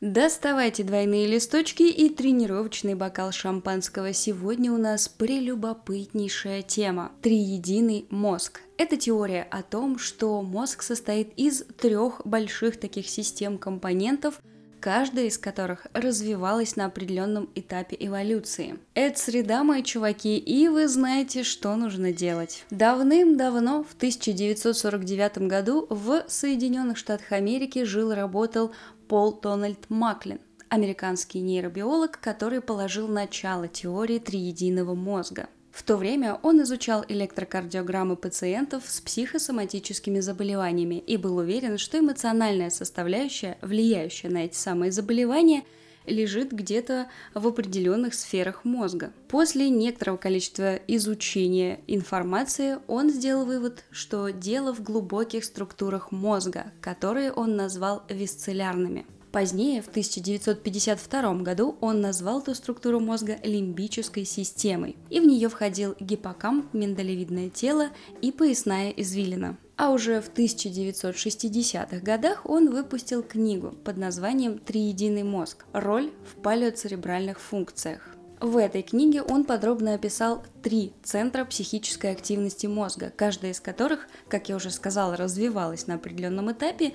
Доставайте двойные листочки и тренировочный бокал шампанского. Сегодня у нас прелюбопытнейшая тема – триединый мозг. Это теория о том, что мозг состоит из трех больших таких систем компонентов, каждая из которых развивалась на определенном этапе эволюции. Это среда, мои чуваки, и вы знаете, что нужно делать. Давным-давно, в 1949 году, в Соединенных Штатах Америки жил работал Пол Дональд Маклин, американский нейробиолог, который положил начало теории триединого мозга. В то время он изучал электрокардиограммы пациентов с психосоматическими заболеваниями и был уверен, что эмоциональная составляющая, влияющая на эти самые заболевания, лежит где-то в определенных сферах мозга. После некоторого количества изучения информации он сделал вывод, что дело в глубоких структурах мозга, которые он назвал висцелярными. Позднее, в 1952 году, он назвал эту структуру мозга лимбической системой, и в нее входил гиппокамп, миндалевидное тело и поясная извилина. А уже в 1960-х годах он выпустил книгу под названием «Триединый мозг. Роль в палеоцеребральных функциях». В этой книге он подробно описал три центра психической активности мозга, каждая из которых, как я уже сказала, развивалась на определенном этапе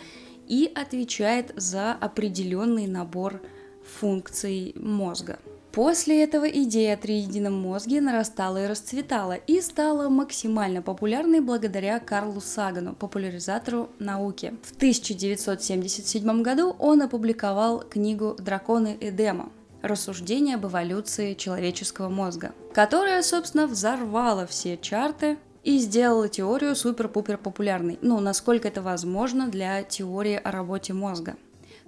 и отвечает за определенный набор функций мозга. После этого идея о триедином мозге нарастала и расцветала, и стала максимально популярной благодаря Карлу Сагану, популяризатору науки. В 1977 году он опубликовал книгу «Драконы Эдема», рассуждение об эволюции человеческого мозга, которая, собственно, взорвала все чарты и сделала теорию супер-пупер популярной. Ну, насколько это возможно для теории о работе мозга.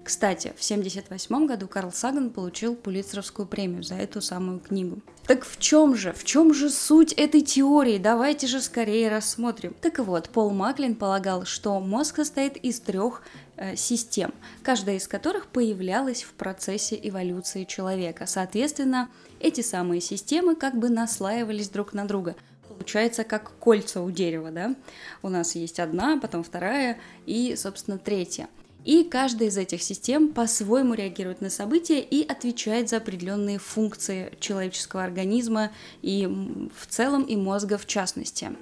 Кстати, в 1978 году Карл Саган получил Пулитцеровскую премию за эту самую книгу. Так в чем же, в чем же суть этой теории? Давайте же скорее рассмотрим. Так вот, Пол Маклин полагал, что мозг состоит из трех э, систем, каждая из которых появлялась в процессе эволюции человека. Соответственно, эти самые системы как бы наслаивались друг на друга получается как кольца у дерева, да? У нас есть одна, потом вторая и, собственно, третья. И каждая из этих систем по-своему реагирует на события и отвечает за определенные функции человеческого организма и в целом и мозга в частности.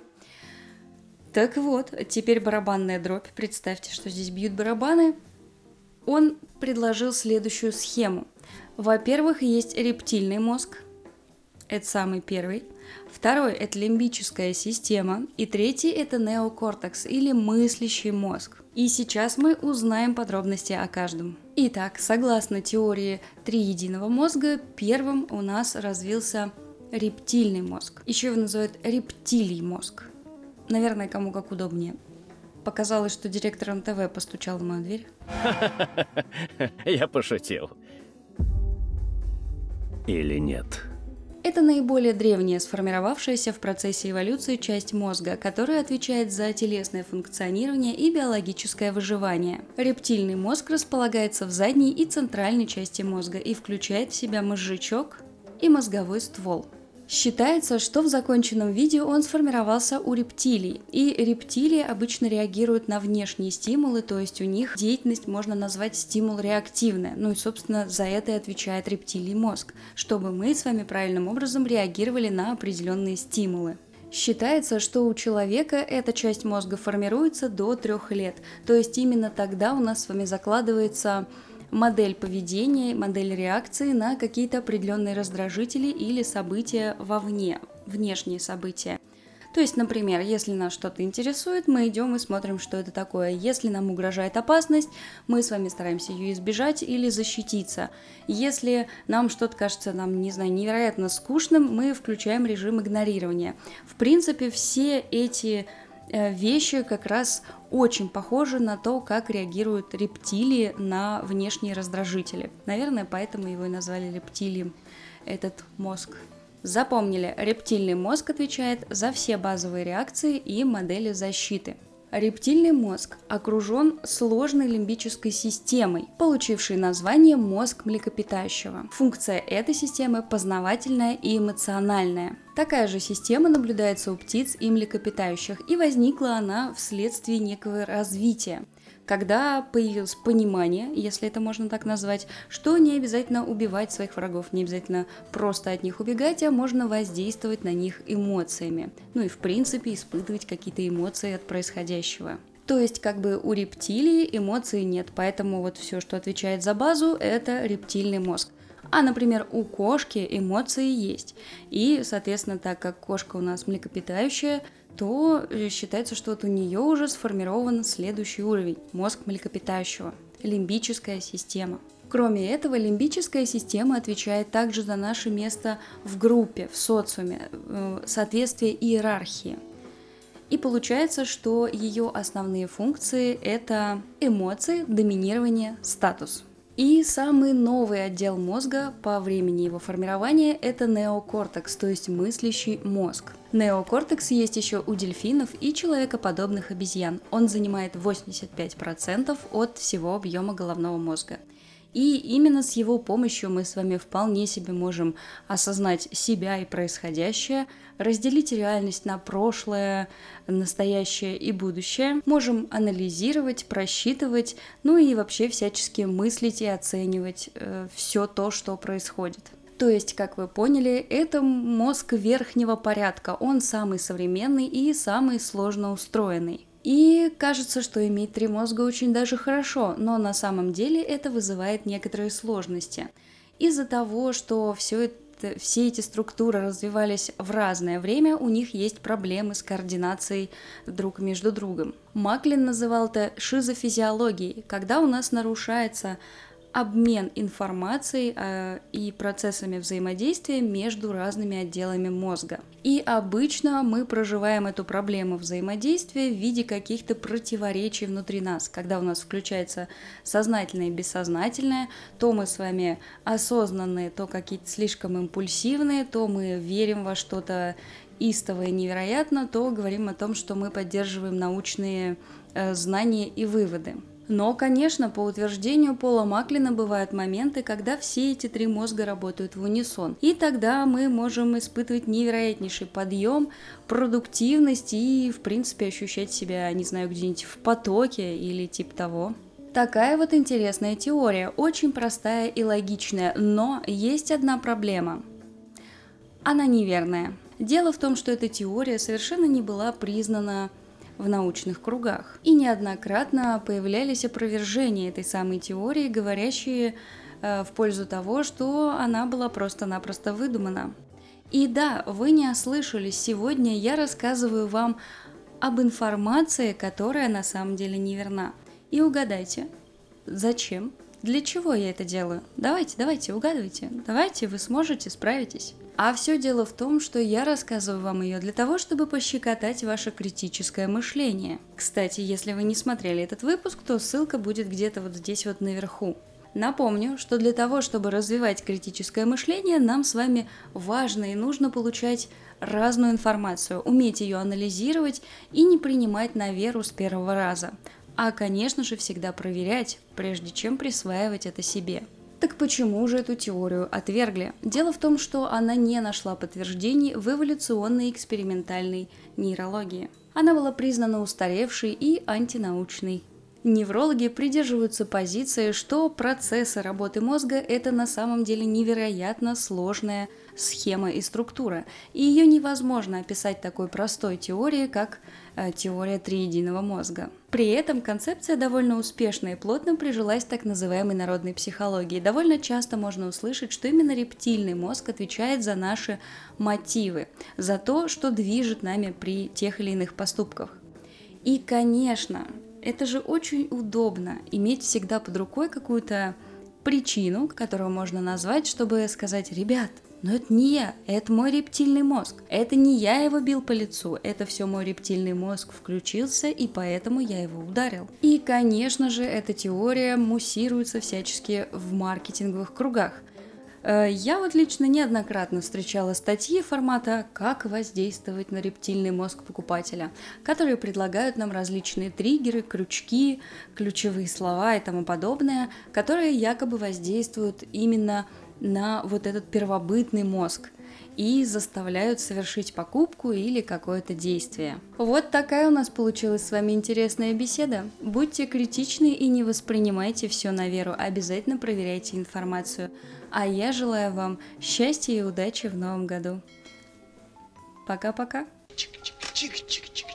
Так вот, теперь барабанная дробь. Представьте, что здесь бьют барабаны. Он предложил следующую схему. Во-первых, есть рептильный мозг. Это самый первый. Второй – это лимбическая система. И третий – это неокортекс или мыслящий мозг. И сейчас мы узнаем подробности о каждом. Итак, согласно теории триединого мозга, первым у нас развился рептильный мозг. Еще его называют рептилий мозг. Наверное, кому как удобнее. Показалось, что директор МТВ постучал в мою дверь. Я пошутил. Или нет? Это наиболее древняя сформировавшаяся в процессе эволюции часть мозга, которая отвечает за телесное функционирование и биологическое выживание. Рептильный мозг располагается в задней и центральной части мозга и включает в себя мозжечок и мозговой ствол. Считается, что в законченном виде он сформировался у рептилий, и рептилии обычно реагируют на внешние стимулы, то есть у них деятельность можно назвать стимул реактивная, ну и, собственно, за это и отвечает рептилий мозг, чтобы мы с вами правильным образом реагировали на определенные стимулы. Считается, что у человека эта часть мозга формируется до трех лет, то есть именно тогда у нас с вами закладывается модель поведения, модель реакции на какие-то определенные раздражители или события вовне, внешние события. То есть, например, если нас что-то интересует, мы идем и смотрим, что это такое. Если нам угрожает опасность, мы с вами стараемся ее избежать или защититься. Если нам что-то кажется, нам, не знаю, невероятно скучным, мы включаем режим игнорирования. В принципе, все эти вещи как раз очень похожи на то, как реагируют рептилии на внешние раздражители. Наверное, поэтому его и назвали рептилием, этот мозг. Запомнили, рептильный мозг отвечает за все базовые реакции и модели защиты. Рептильный мозг окружен сложной лимбической системой, получившей название мозг млекопитающего. Функция этой системы познавательная и эмоциональная. Такая же система наблюдается у птиц и млекопитающих, и возникла она вследствие некого развития. Когда появилось понимание, если это можно так назвать, что не обязательно убивать своих врагов, не обязательно просто от них убегать, а можно воздействовать на них эмоциями. Ну и в принципе испытывать какие-то эмоции от происходящего. То есть, как бы у рептилии эмоций нет, поэтому вот все, что отвечает за базу, это рептильный мозг. А, например, у кошки эмоции есть. И, соответственно, так как кошка у нас млекопитающая, то э, считается, что вот у нее уже сформирован следующий уровень – мозг млекопитающего, лимбическая система. Кроме этого, лимбическая система отвечает также за наше место в группе, в социуме, э, соответствие иерархии. И получается, что ее основные функции – это эмоции, доминирование, статус – и самый новый отдел мозга по времени его формирования – это неокортекс, то есть мыслящий мозг. Неокортекс есть еще у дельфинов и человекоподобных обезьян. Он занимает 85% от всего объема головного мозга. И именно с его помощью мы с вами вполне себе можем осознать себя и происходящее, разделить реальность на прошлое, настоящее и будущее, можем анализировать, просчитывать, ну и вообще всячески мыслить и оценивать э, все то, что происходит. То есть, как вы поняли, это мозг верхнего порядка, он самый современный и самый сложно устроенный. И кажется, что иметь три мозга очень даже хорошо, но на самом деле это вызывает некоторые сложности. Из-за того, что все это все эти структуры развивались в разное время, у них есть проблемы с координацией друг между другом. Маклин называл это шизофизиологией, когда у нас нарушается обмен информацией э, и процессами взаимодействия между разными отделами мозга. И обычно мы проживаем эту проблему взаимодействия в виде каких-то противоречий внутри нас. Когда у нас включается сознательное и бессознательное, то мы с вами осознанные, то какие-то слишком импульсивные, то мы верим во что-то истовое невероятно, то говорим о том, что мы поддерживаем научные э, знания и выводы. Но, конечно, по утверждению Пола Маклина бывают моменты, когда все эти три мозга работают в унисон. И тогда мы можем испытывать невероятнейший подъем, продуктивность и, в принципе, ощущать себя, не знаю, где-нибудь в потоке или типа того. Такая вот интересная теория, очень простая и логичная, но есть одна проблема. Она неверная. Дело в том, что эта теория совершенно не была признана в научных кругах. И неоднократно появлялись опровержения этой самой теории, говорящие э, в пользу того, что она была просто-напросто выдумана. И да, вы не ослышались, сегодня я рассказываю вам об информации, которая на самом деле неверна. И угадайте, зачем? Для чего я это делаю? Давайте, давайте, угадывайте. Давайте, вы сможете, справитесь. А все дело в том, что я рассказываю вам ее для того, чтобы пощекотать ваше критическое мышление. Кстати, если вы не смотрели этот выпуск, то ссылка будет где-то вот здесь вот наверху. Напомню, что для того, чтобы развивать критическое мышление, нам с вами важно и нужно получать разную информацию, уметь ее анализировать и не принимать на веру с первого раза. А, конечно же, всегда проверять, прежде чем присваивать это себе. Так почему же эту теорию отвергли? Дело в том, что она не нашла подтверждений в эволюционной экспериментальной нейрологии. Она была признана устаревшей и антинаучной. Неврологи придерживаются позиции, что процессы работы мозга – это на самом деле невероятно сложная схема и структура, и ее невозможно описать такой простой теорией, как э, теория триединого мозга. При этом концепция довольно успешно и плотно прижилась так называемой народной психологии. Довольно часто можно услышать, что именно рептильный мозг отвечает за наши мотивы, за то, что движет нами при тех или иных поступках. И, конечно, это же очень удобно иметь всегда под рукой какую-то причину, которую можно назвать, чтобы сказать, ребят, но это не я, это мой рептильный мозг. Это не я его бил по лицу, это все мой рептильный мозг включился, и поэтому я его ударил. И, конечно же, эта теория муссируется всячески в маркетинговых кругах – Э, я вот лично неоднократно встречала статьи формата «Как воздействовать на рептильный мозг покупателя», которые предлагают нам различные триггеры, крючки, ключевые слова и тому подобное, которые якобы воздействуют именно на вот этот первобытный мозг. и заставляют совершить покупку или какое-то действие. Вот такая у нас получилась с вами интересная беседа. Будьте критичны и не воспринимайте все на веру, обязательно проверяйте информацию. А я желаю вам счастья и удачи в новом году. Пока-пока. Чик-чик-чик-чик-чик.